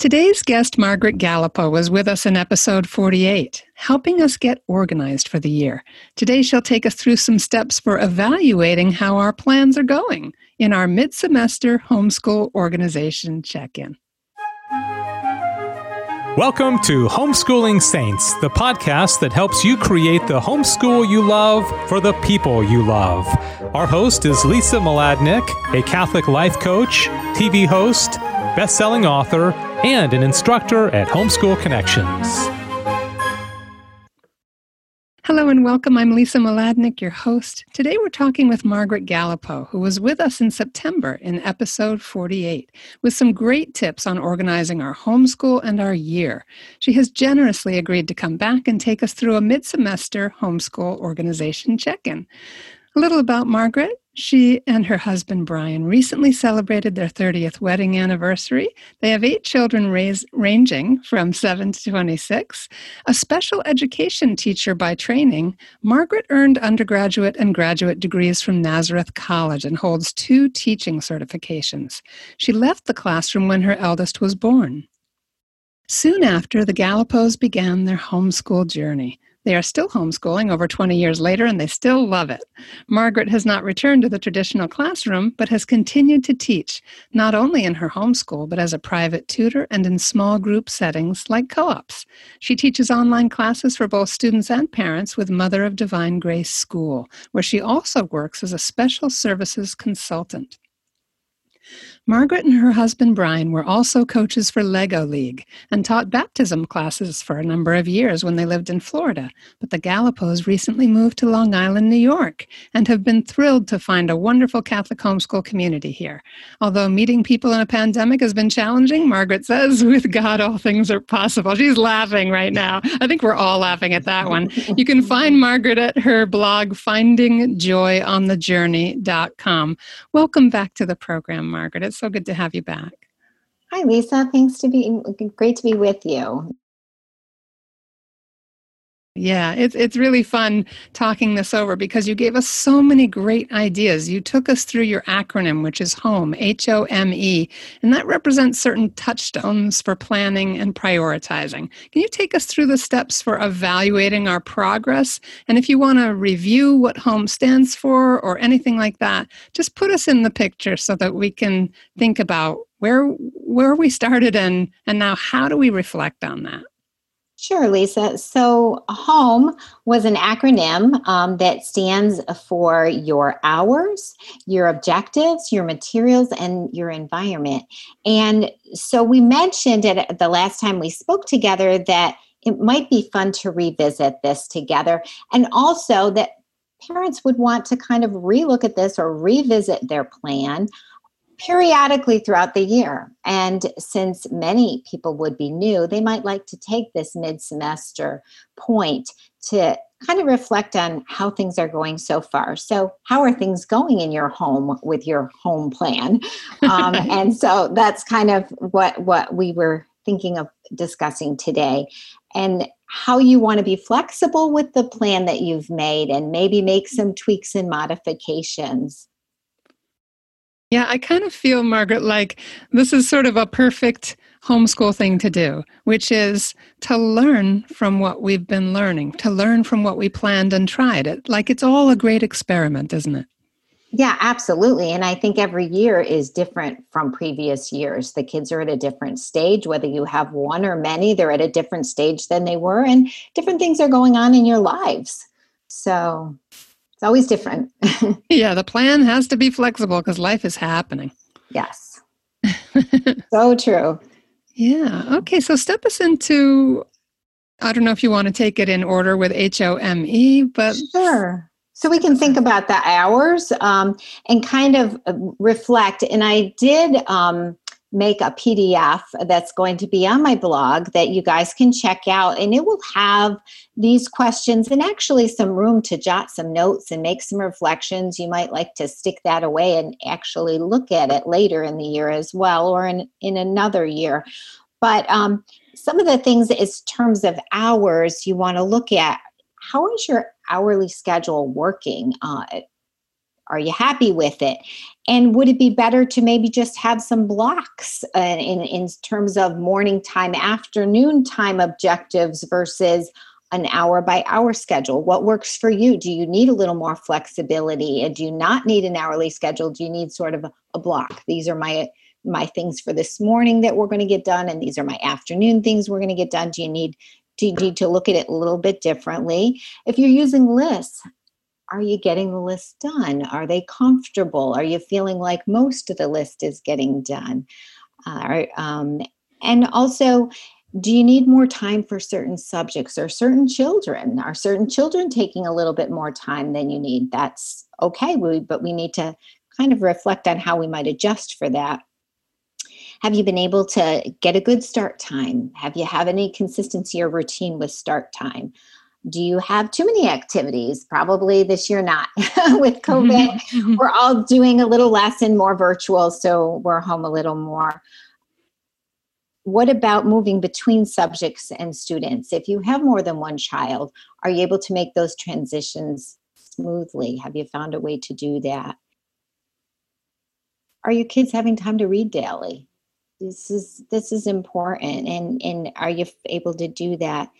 Today's guest, Margaret Gallipeau, was with us in episode 48, helping us get organized for the year. Today, she'll take us through some steps for evaluating how our plans are going in our mid semester homeschool organization check in. Welcome to Homeschooling Saints, the podcast that helps you create the homeschool you love for the people you love. Our host is Lisa Mladinich, a Catholic life coach, TV host, best-selling author, and an instructor at Homeschool Connections. Hello and welcome. I'm Lisa Mladinich, your host. Today we're talking with Margaret Gallipeau, who was with us in September in episode 48 with some great tips on organizing our homeschool and our year. She has generously agreed to come back and take us through a mid semester homeschool organization check in. A little about Margaret. She and her husband Brian recently celebrated their 30th wedding anniversary. They have eight children raised, ranging from 7 to 26. A special education teacher by training, Margaret earned undergraduate and graduate degrees from Nazareth College and holds two teaching certifications. She left the classroom when her eldest was born. Soon after, the Gallipeaus began their homeschool journey. They are still homeschooling over 20 years later and they still love it. Margaret has not returned to the traditional classroom, but has continued to teach, not only in her homeschool, but as a private tutor and in small group settings like co ops. She teaches online classes for both students and parents with Mother of Divine Grace School, where she also works as a special services consultant. Margaret and her husband Brian were also coaches for Lego League and taught baptism classes for a number of years when they lived in Florida. But the Gallipeaus recently moved to Long Island, New York, and have been thrilled to find a wonderful Catholic homeschool community here. Although meeting people in a pandemic has been challenging, Margaret says, with God, all things are possible. She's laughing right now. I think we're all laughing at that one. You can find Margaret at her blog, findingjoyonthejourney.com. Welcome back to the program, Margaret. It's so good to have you back. Hi, Lisa. Thanks to be great to be with you. Yeah, it's it's really fun talking this over because you gave us so many great ideas. You took us through your acronym, which is HOME, H O M E, and that represents certain touchstones for planning and prioritizing. Can you take us through the steps for evaluating our progress? And if you want to review what HOME stands for or anything like that, just put us in the picture so that we can think about where where we started and and now how do we reflect on that? Sure, Lisa. So, HOME was an acronym um, that stands for your hours, your objectives, your materials, and your environment. And so, we mentioned it the last time we spoke together that it might be fun to revisit this together, and also that parents would want to kind of relook at this or revisit their plan periodically throughout the year. And since many people would be new, they might like to take this mid semester point to kind of reflect on how things are going so far. So, how are things going in your home with your home plan? Um, and so that's kind of what what we were thinking of discussing today, and how you want to be flexible with the plan that you've made, and maybe make some tweaks and modifications yeah, I kind of feel, Margaret, like this is sort of a perfect homeschool thing to do, which is to learn from what we've been learning, to learn from what we planned and tried. It like it's all a great experiment, isn't it? Yeah, absolutely. And I think every year is different from previous years. The kids are at a different stage, whether you have one or many, they're at a different stage than they were, and different things are going on in your lives. So it's always different. yeah, the plan has to be flexible because life is happening. Yes. so true. Yeah. Okay. So step us into, I don't know if you want to take it in order with H O M E, but. Sure. So we can think about the hours um, and kind of uh, reflect. And I did um, make a PDF that's going to be on my blog that you guys can check out. And it will have these questions and actually some room to jot some notes and make some reflections. You might like to stick that away and actually look at it later in the year as well or in, in another year. But um, some of the things is terms of hours you want to look at. How is your hourly schedule working? Uh, are you happy with it? And would it be better to maybe just have some blocks uh, in, in terms of morning time, afternoon time objectives versus an hour by hour schedule? What works for you? Do you need a little more flexibility? And do you not need an hourly schedule? Do you need sort of a, a block? These are my my things for this morning that we're going to get done, and these are my afternoon things we're going to get done. Do you need do you need to look at it a little bit differently? If you're using lists, are you getting the list done? Are they comfortable? Are you feeling like most of the list is getting done? Uh, um, and also, do you need more time for certain subjects or certain children? Are certain children taking a little bit more time than you need? That's okay, we, but we need to kind of reflect on how we might adjust for that. Have you been able to get a good start time? Have you have any consistency or routine with start time? Do you have too many activities? Probably this year not. With mm-hmm, COVID, mm-hmm. we're all doing a little less and more virtual, so we're home a little more. What about moving between subjects and students? If you have more than one child, are you able to make those transitions smoothly? Have you found a way to do that? Are your kids having time to read daily? This is this is important and and are you able to do that?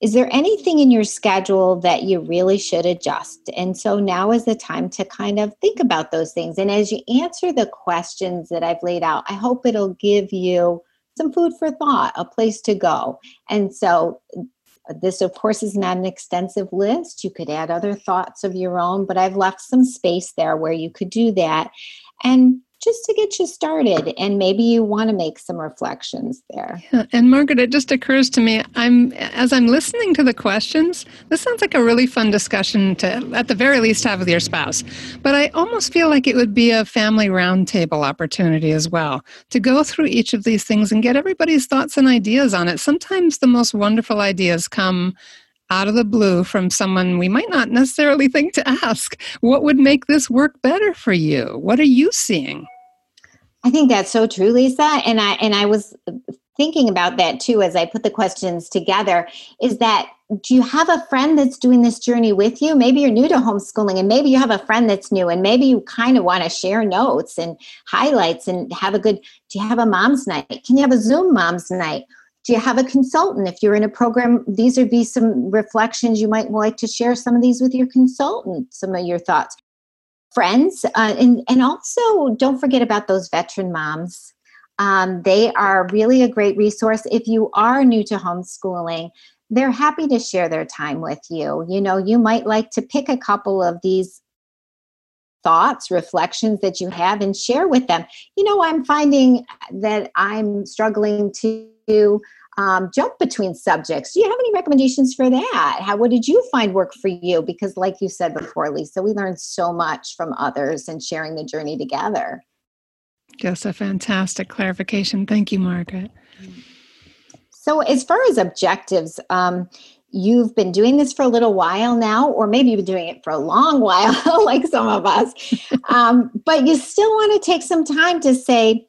Is there anything in your schedule that you really should adjust? And so now is the time to kind of think about those things. And as you answer the questions that I've laid out, I hope it'll give you some food for thought, a place to go. And so this, of course, is not an extensive list. You could add other thoughts of your own, but I've left some space there where you could do that. And just to get you started and maybe you want to make some reflections there yeah. and margaret it just occurs to me i'm as i'm listening to the questions this sounds like a really fun discussion to at the very least have with your spouse but i almost feel like it would be a family roundtable opportunity as well to go through each of these things and get everybody's thoughts and ideas on it sometimes the most wonderful ideas come out of the blue from someone we might not necessarily think to ask. What would make this work better for you? What are you seeing? I think that's so true, Lisa. And I and I was thinking about that too as I put the questions together. Is that do you have a friend that's doing this journey with you? Maybe you're new to homeschooling and maybe you have a friend that's new and maybe you kind of want to share notes and highlights and have a good do you have a mom's night? Can you have a Zoom mom's night? Do you have a consultant? If you're in a program these would be some reflections you might like to share some of these with your consultant some of your thoughts. Friends uh, and, and also don't forget about those veteran moms. Um, they are really a great resource. If you are new to homeschooling they're happy to share their time with you. You know you might like to pick a couple of these thoughts, reflections that you have and share with them. You know, I'm finding that I'm struggling to um, jump between subjects. Do you have any recommendations for that? How what did you find work for you? Because, like you said before, Lisa, we learn so much from others and sharing the journey together. Just a fantastic clarification. Thank you, Margaret. So, as far as objectives, um, you've been doing this for a little while now, or maybe you've been doing it for a long while, like some of us, um, but you still want to take some time to say,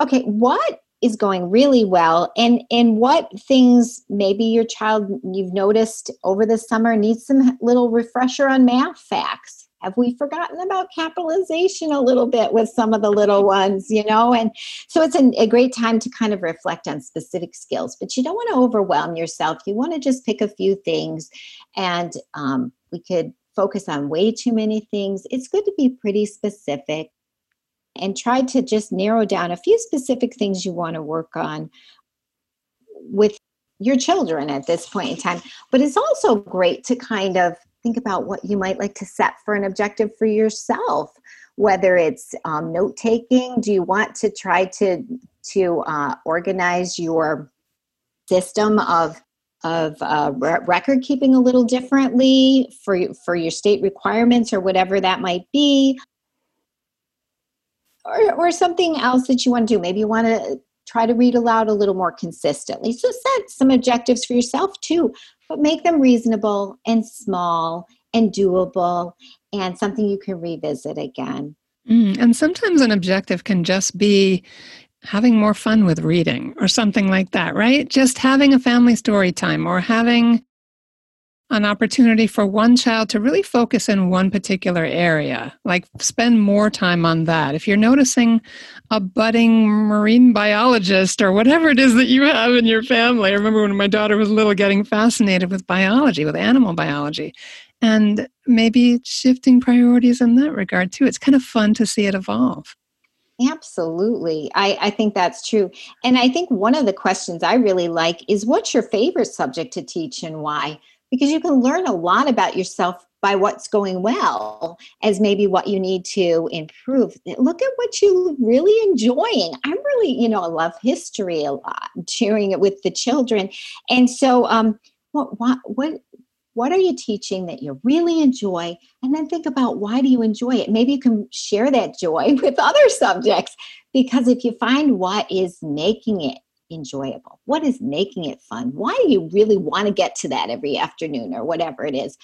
okay, what is going really well. And and what things maybe your child you've noticed over the summer needs some little refresher on math facts. Have we forgotten about capitalization a little bit with some of the little ones you know? And so it's a, a great time to kind of reflect on specific skills but you don't want to overwhelm yourself. You want to just pick a few things and um, we could focus on way too many things. It's good to be pretty specific and try to just narrow down a few specific things you want to work on with your children at this point in time. But it's also great to kind of think about what you might like to set for an objective for yourself whether it's um, note taking do you want to try to to uh, organize your system of of uh, record keeping a little differently for for your state requirements or whatever that might be or, or something else that you want to do. Maybe you want to try to read aloud a little more consistently. So set some objectives for yourself too, but make them reasonable and small and doable and something you can revisit again. Mm, and sometimes an objective can just be having more fun with reading or something like that, right? Just having a family story time or having an opportunity for one child to really focus in one particular area, like spend more time on that. If you're noticing a budding marine biologist or whatever it is that you have in your family, I remember when my daughter was little getting fascinated with biology, with animal biology, and maybe shifting priorities in that regard too. It's kind of fun to see it evolve. Absolutely. I, I think that's true. And I think one of the questions I really like is what's your favorite subject to teach and why? Because you can learn a lot about yourself by what's going well as maybe what you need to improve. Look at what you're really enjoying. I'm really you know i love history a lot sharing it with the children. And so um what what what what are you teaching that you really enjoy? And then think about why do you enjoy it? Maybe you can share that joy with other subjects because if you find what is making it enjoyable? What is making it fun? Why do you really want to get to that every afternoon or whatever it is?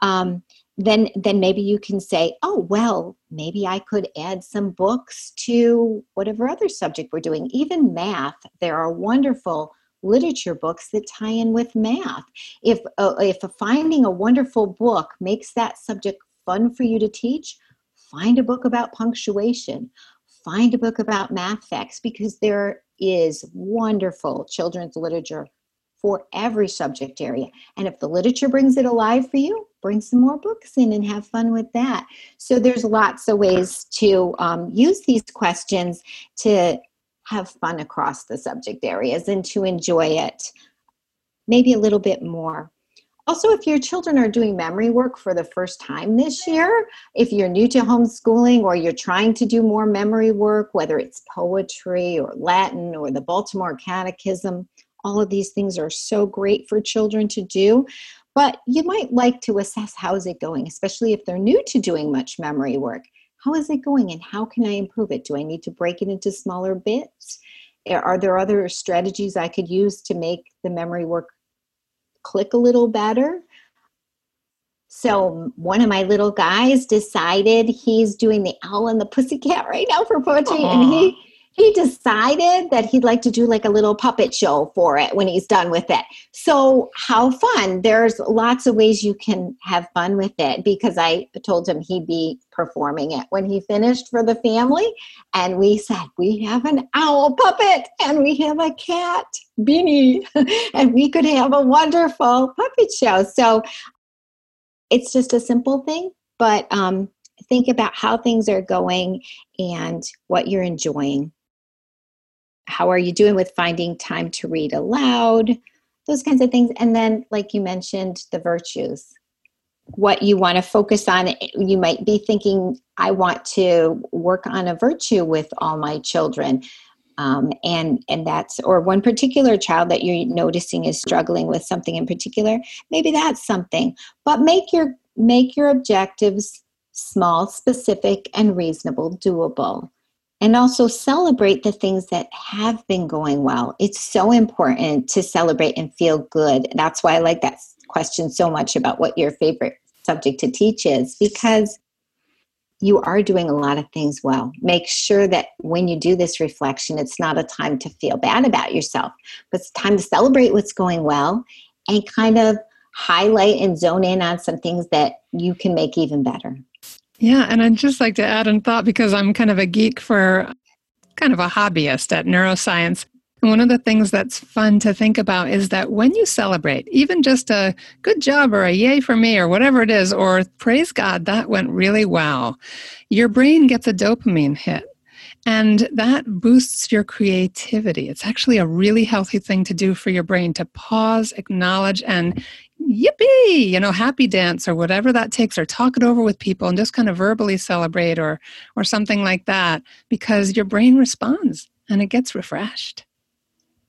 Um, then then maybe you can say, oh well, maybe I could add some books to whatever other subject we're doing. Even math, there are wonderful literature books that tie in with math. If uh, if finding a wonderful book makes that subject fun for you to teach, find a book about punctuation find a book about math facts because there is wonderful children's literature for every subject area. And if the literature brings it alive for you, bring some more books in and have fun with that. So there's lots of ways to um, use these questions to have fun across the subject areas and to enjoy it maybe a little bit more. Also, if your children are doing memory work for the first time this year, if you're new to homeschooling or you're trying to do more memory work, whether it's poetry or Latin or the Baltimore Catechism, all of these things are so great for children to do. But you might like to assess how is it going, especially if they're new to doing much memory work. How is it going and how can I improve it? Do I need to break it into smaller bits? Are there other strategies I could use to make the memory work click a little better. So one of my little guys decided he's doing the owl and the pussycat right now for poetry, Aww. and he he decided that he'd like to do like a little puppet show for it when he's done with it. So, how fun! There's lots of ways you can have fun with it because I told him he'd be performing it when he finished for the family. And we said, We have an owl puppet and we have a cat, Beanie, and we could have a wonderful puppet show. So, it's just a simple thing, but um, think about how things are going and what you're enjoying how are you doing with finding time to read aloud? Those kinds of things. And then like you mentioned the virtues. What you want to focus on you might be thinking i want to work on a virtue with all my children. Um, and and that's or one particular child that you're noticing is struggling with something in particular maybe that's something. But make your make your objectives small specific and reasonable doable and also celebrate the things that have been going well. It's so important to celebrate and feel good. That's why I like that question so much about what your favorite subject to teach is because you are doing a lot of things well. Make sure that when you do this reflection, it's not a time to feel bad about yourself, but it's time to celebrate what's going well and kind of highlight and zone in on some things that you can make even better. Yeah, and I'd just like to add in thought because I'm kind of a geek for kind of a hobbyist at neuroscience. And one of the things that's fun to think about is that when you celebrate, even just a good job or a yay for me or whatever it is, or praise God, that went really well, your brain gets a dopamine hit. And that boosts your creativity. It's actually a really healthy thing to do for your brain to pause, acknowledge, and yippee, you know, happy dance or whatever that takes, or talk it over with people and just kind of verbally celebrate or or something like that, because your brain responds and it gets refreshed.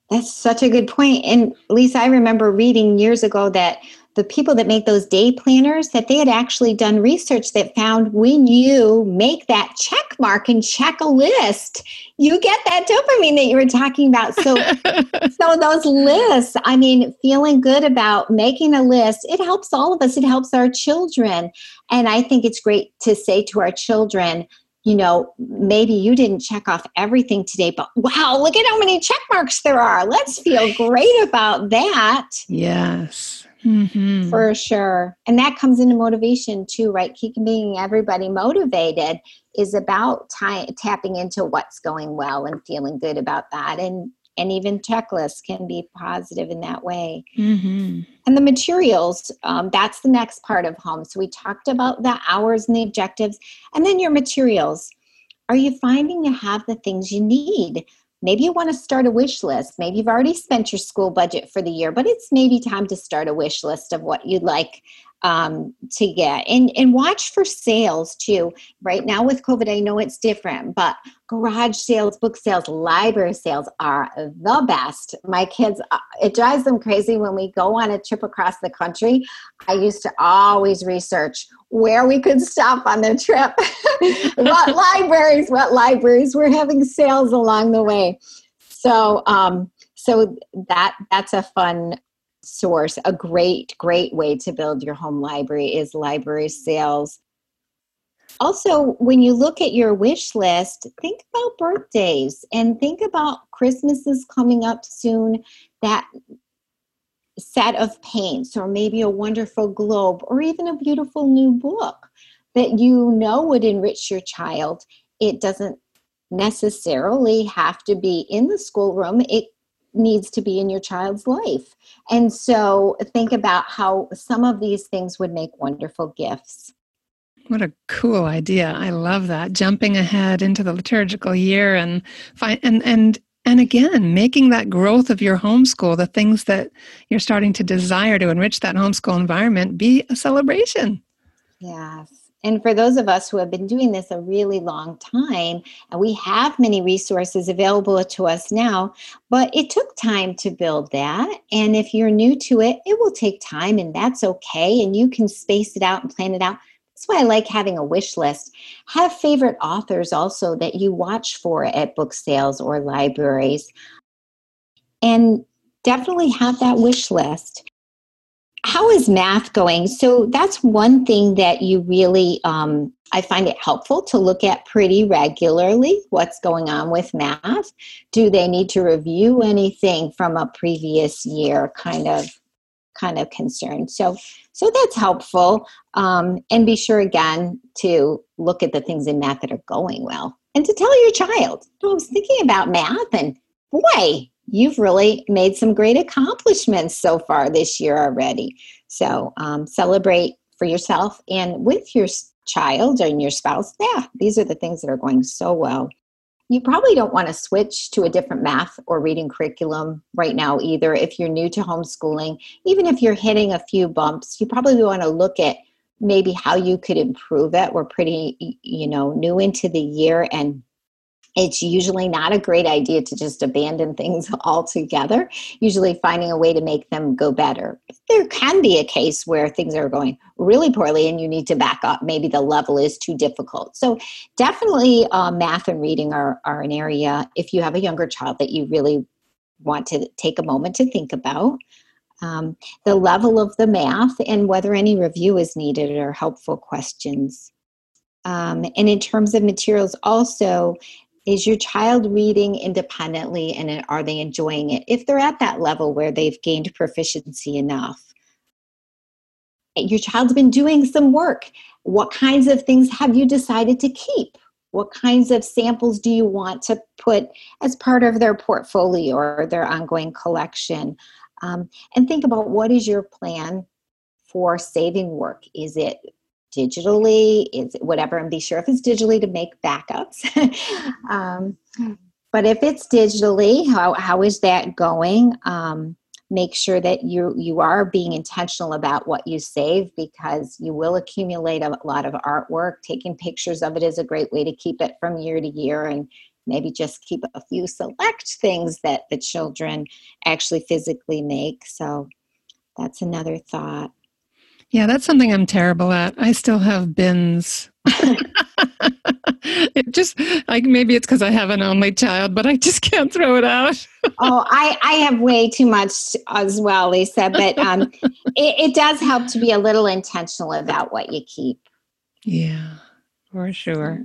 That's such a good point. And Lisa, I remember reading years ago that the people that make those day planners that they had actually done research that found when you make that check mark and check a list you get that dopamine that you were talking about so so those lists i mean feeling good about making a list it helps all of us it helps our children and i think it's great to say to our children you know, maybe you didn't check off everything today, but wow, look at how many check marks there are. Let's feel great about that. Yes. Mm-hmm. For sure. And that comes into motivation too, right? Keeping everybody motivated is about t- tapping into what's going well and feeling good about that. And and even checklists can be positive in that way. Mm-hmm. And the materials, um, that's the next part of home. So we talked about the hours and the objectives, and then your materials. Are you finding to have the things you need? Maybe you want to start a wish list. Maybe you've already spent your school budget for the year, but it's maybe time to start a wish list of what you'd like um, to get. And and watch for sales too. Right now with covid i know it's different but garage sales book sales library sales are the best. My kids uh, it drives them crazy when we go on a trip across the country. I used to always research where we could stop on the trip. What libraries what libraries we're having sales along the way. So um so that that's a fun source. A great, great way to build your home library is library sales. Also, when you look at your wish list, think about birthdays and think about Christmas is coming up soon. That set of paints, or maybe a wonderful globe, or even a beautiful new book that you know would enrich your child. It doesn't necessarily have to be in the schoolroom, it needs to be in your child's life. And so think about how some of these things would make wonderful gifts. What a cool idea. I love that. Jumping ahead into the liturgical year and find and and and again, making that growth of your homeschool, the things that you're starting to desire to enrich that homeschool environment, be a celebration. Yes. And for those of us who have been doing this a really long time, and we have many resources available to us now, but it took time to build that. And if you're new to it, it will take time, and that's okay. And you can space it out and plan it out. That's why I like having a wish list. Have favorite authors also that you watch for at book sales or libraries. And definitely have that wish list how is math going? So that's one thing that you really, um, I find it helpful to look at pretty regularly what's going on with math. Do they need to review anything from a previous year? Kind of, kind of concern. So, so that's helpful. Um, and be sure again to look at the things in math that are going well, and to tell your child, oh, "I was thinking about math, and boy, you've really made some great accomplishments so far this year already. So um, celebrate for yourself and with your child and your spouse. Yeah, these are the things that are going so well. You probably don't want to switch to a different math or reading curriculum right now either. If you're new to homeschooling, even if you're hitting a few bumps, you probably want to look at maybe how you could improve it. We're pretty, you know, new into the year and it's usually not a great idea to just abandon things altogether, usually finding a way to make them go better. There can be a case where things are going really poorly and you need to back up. Maybe the level is too difficult. So, definitely, uh, math and reading are, are an area, if you have a younger child, that you really want to take a moment to think about. Um, the level of the math and whether any review is needed are helpful questions. Um, and in terms of materials, also is your child reading independently and are they enjoying it? If they're at that level where they've gained proficiency enough, your child's been doing some work. What kinds of things have you decided to keep? What kinds of samples do you want to put as part of their portfolio or their ongoing collection? Um, and think about what is your plan for saving work? Is it digitally, Is whatever, and be sure if it's digitally to make backups. um, but if it's digitally, how, how is that going? Um, make sure that you you are being intentional about what you save because you will accumulate a lot of artwork taking pictures of it is a great way to keep it from year to year and maybe just keep a few select things that the children actually physically make so that's another thought yeah, that's something I'm terrible at. I still have bins. it just like maybe it's because I have an only child, but I just can't throw it out. oh, I I have way too much as well, Lisa. But um, it, it does help to be a little intentional about what you keep. Yeah, for sure.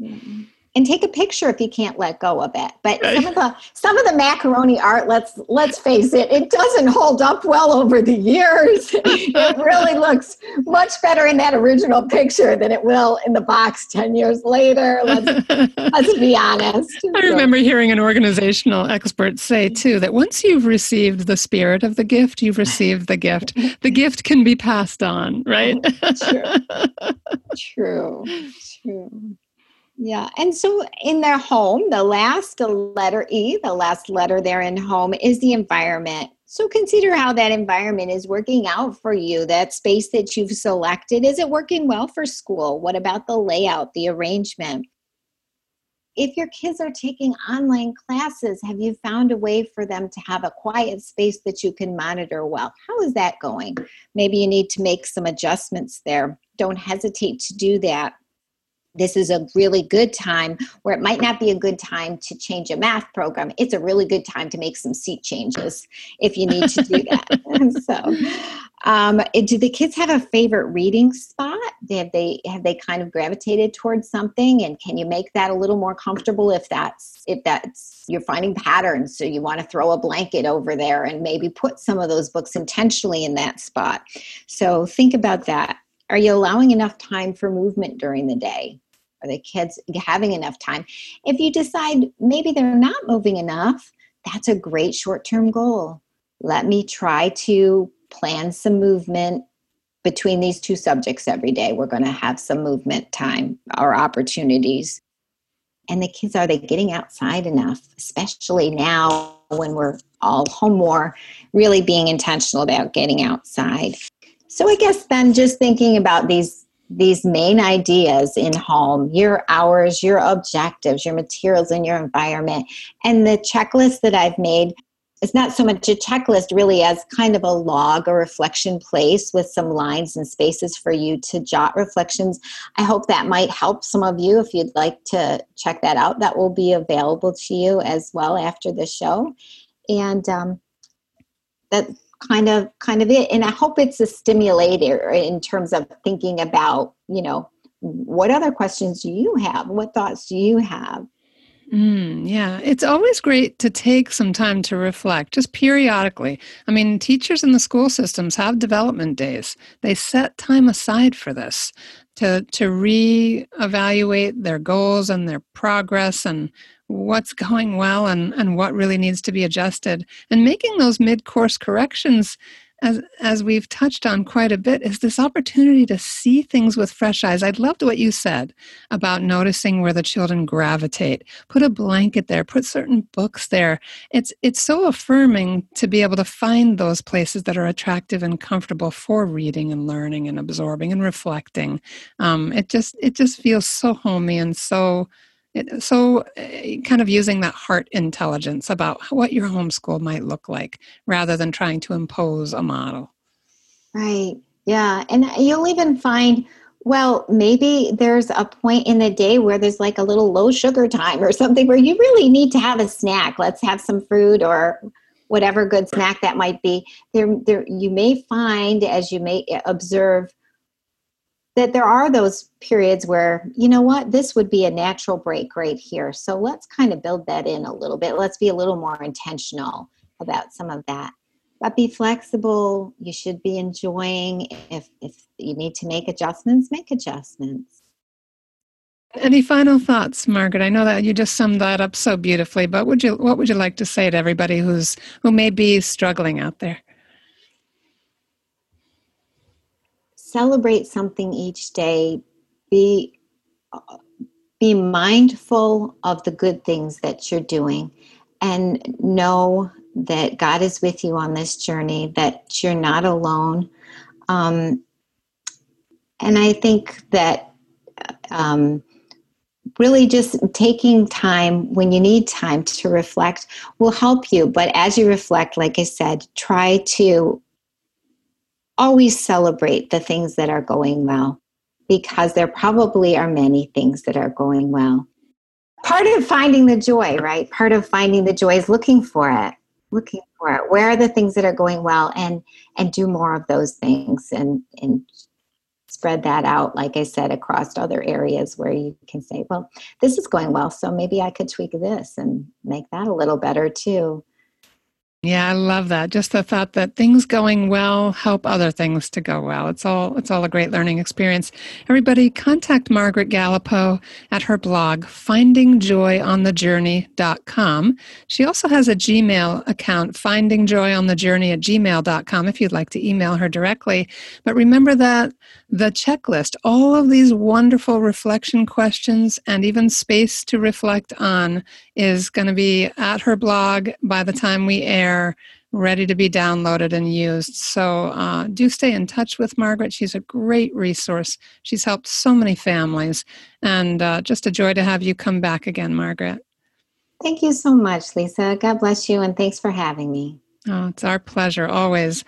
Mm-hmm. And take a picture if you can't let go of it. But some of the some of the macaroni art, let's let's face it, it doesn't hold up well over the years. it really looks much better in that original picture than it will in the box ten years later. Let's let's be honest. I remember hearing an organizational expert say too that once you've received the spirit of the gift, you've received the gift. The gift can be passed on, right? True. True. True. Yeah. And so in their home, the last letter E, the last letter there in home is the environment. So consider how that environment is working out for you. That space that you've selected, is it working well for school? What about the layout, the arrangement? If your kids are taking online classes, have you found a way for them to have a quiet space that you can monitor well? How is that going? Maybe you need to make some adjustments there. Don't hesitate to do that this is a really good time where it might not be a good time to change a math program. It's a really good time to make some seat changes if you need to do that. so, um, do the kids have a favorite reading spot? Have they have they kind of gravitated towards something? And can you make that a little more comfortable if that's if that's you're finding patterns? So you want to throw a blanket over there and maybe put some of those books intentionally in that spot. So think about that. Are you allowing enough time for movement during the day? Are the kids having enough time? If you decide maybe they're not moving enough, that's a great short term goal. Let me try to plan some movement between these two subjects every day. We're going to have some movement time or opportunities. And the kids, are they getting outside enough? Especially now when we're all home more, really being intentional about getting outside. So I guess then just thinking about these these main ideas in home your hours your objectives your materials and your environment. And the checklist that i've made is not so much a checklist really as kind of a log or reflection place with some lines and spaces for you to jot reflections. I hope that might help some of you. If you'd like to check that out that will be available to you as well after the show. And um, that kind of kind of it and i hope it's a stimulator in terms of thinking about you know what other questions do you have what thoughts do you have Mm, yeah, it's always great to take some time to reflect, just periodically. I mean, teachers in the school systems have development days. They set time aside for this to to reevaluate their goals and their progress and what's going well and, and what really needs to be adjusted. And making those mid course corrections, as, as we've touched on quite a bit, is this opportunity to see things with fresh eyes. I loved what you said about noticing where the children gravitate. Put a blanket there, put certain books there. It's, it's so affirming to be able to find those places that are attractive and comfortable for reading and learning and absorbing and reflecting. Um, it just it just feels so homey and so so, uh, kind of using that heart intelligence about what your homeschool might look like rather than trying to impose a model. Right. Yeah. And you'll even find, well, maybe there's a point in the day where there's like a little low sugar time or something where you really need to have a snack. Let's have some fruit or whatever good snack that might be. There, there you may find as you may observe that there are those periods where you know what this would be a natural break right here. So let's kind of build that in a little bit. Let's be a little more intentional about some of that. But be flexible. You should be enjoying. If if you need to make adjustments make adjustments. Any final thoughts margaret? I know that you just summed that up so beautifully but would you what would you like to say to everybody who's who may be struggling out there celebrate something each day be be mindful of the good things that you're doing and know that god is with you on this journey that you're not alone. Um, and i think that um, really just taking time when you need time to reflect will help you. But as you reflect like i said try to always celebrate the things that are going well because there probably are many things that are going well. Part of finding the joy, right? Part of finding the joy is looking for it. Looking for it. Where are the things that are going well and and do more of those things and and spread that out, like I said, across other areas where you can say, well, this is going well, so maybe I could tweak this and make that a little better too. Yeah, I love that. Just the thought that things going well help other things to go well. It's all it's all a great learning experience. Everybody contact Margaret Gallipeau at her blog findingjoyonthejourney.com. She also has a Gmail account findingjoyonthejourney at gmail.com if you'd like to email her directly. But remember that the checklist, all of these wonderful reflection questions and even space to reflect on is going to be at her blog by the time we air, ready to be downloaded and used. So uh, do stay in touch with Margaret. She's a great resource. She's helped so many families, and uh, just a joy to have you come back again, Margaret. Thank you so much, Lisa. God bless you, and thanks for having me. Oh, it's our pleasure always.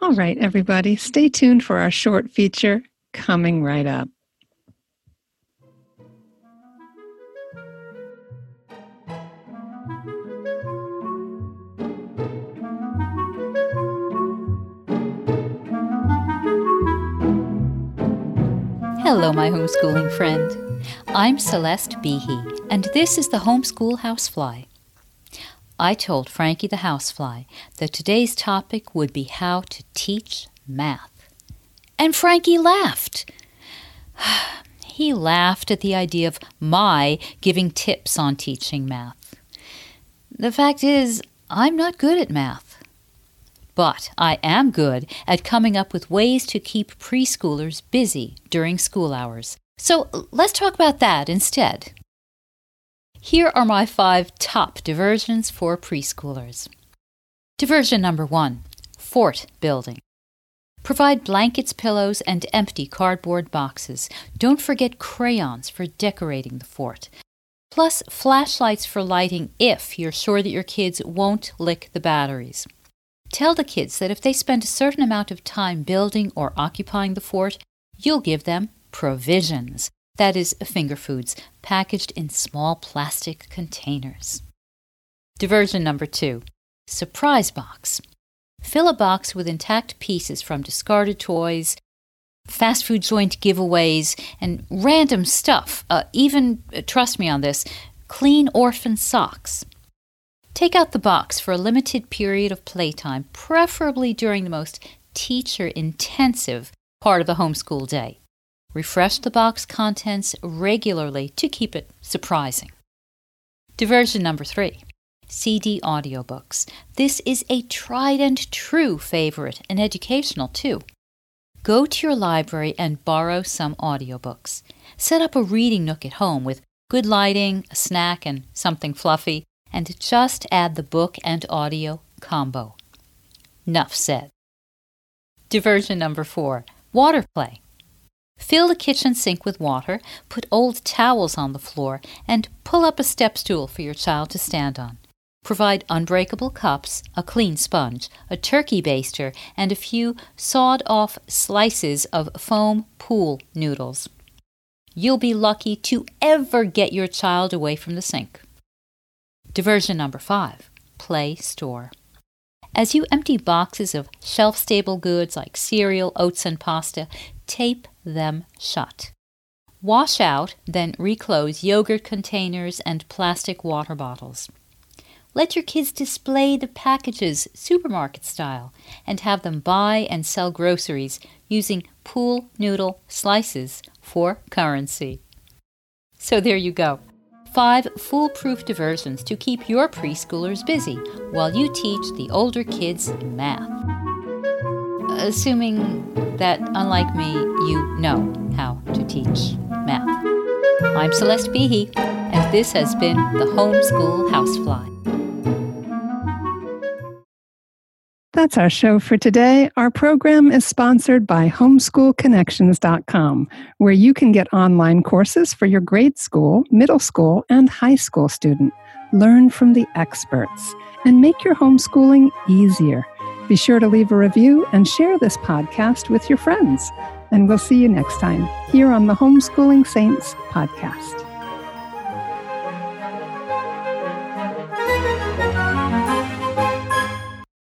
All right, everybody, stay tuned for our short feature coming right up. Hello, my homeschooling friend. I'm Celeste Behe, and this is the Homeschool Housefly. I told Frankie the Housefly that today's topic would be how to teach math. And Frankie laughed. he laughed at the idea of my giving tips on teaching math. The fact is, I'm not good at math. But I am good at coming up with ways to keep preschoolers busy during school hours. So let's talk about that instead. Here are my five top diversions for preschoolers. Diversion number one fort building. Provide blankets, pillows, and empty cardboard boxes. Don't forget crayons for decorating the fort. Plus, flashlights for lighting if you're sure that your kids won't lick the batteries. Tell the kids that if they spend a certain amount of time building or occupying the fort, you'll give them provisions. That is, finger foods, packaged in small plastic containers. Diversion number two surprise box. Fill a box with intact pieces from discarded toys, fast food joint giveaways, and random stuff. Uh, even, uh, trust me on this, clean orphan socks. Take out the box for a limited period of playtime, preferably during the most teacher intensive part of the homeschool day. Refresh the box contents regularly to keep it surprising. Diversion number three CD audiobooks. This is a tried and true favorite and educational too. Go to your library and borrow some audiobooks. Set up a reading nook at home with good lighting, a snack, and something fluffy and just add the book and audio combo. Nuff said. Diversion number four water play. Fill the kitchen sink with water, put old towels on the floor, and pull up a step stool for your child to stand on. Provide unbreakable cups, a clean sponge, a turkey baster, and a few sawed off slices of foam pool noodles. You'll be lucky to ever get your child away from the sink. Diversion number five play store. As you empty boxes of shelf stable goods like cereal, oats, and pasta, tape them shut. Wash out, then reclose yogurt containers and plastic water bottles. Let your kids display the packages supermarket style and have them buy and sell groceries using pool noodle slices for currency. So there you go. Five foolproof diversions to keep your preschoolers busy while you teach the older kids math. Assuming that, unlike me, you know how to teach math. I'm Celeste Behe, and this has been the Homeschool Housefly. That's our show for today. Our program is sponsored by homeschoolconnections.com, where you can get online courses for your grade school, middle school, and high school student. Learn from the experts and make your homeschooling easier. Be sure to leave a review and share this podcast with your friends. And we'll see you next time here on the Homeschooling Saints podcast.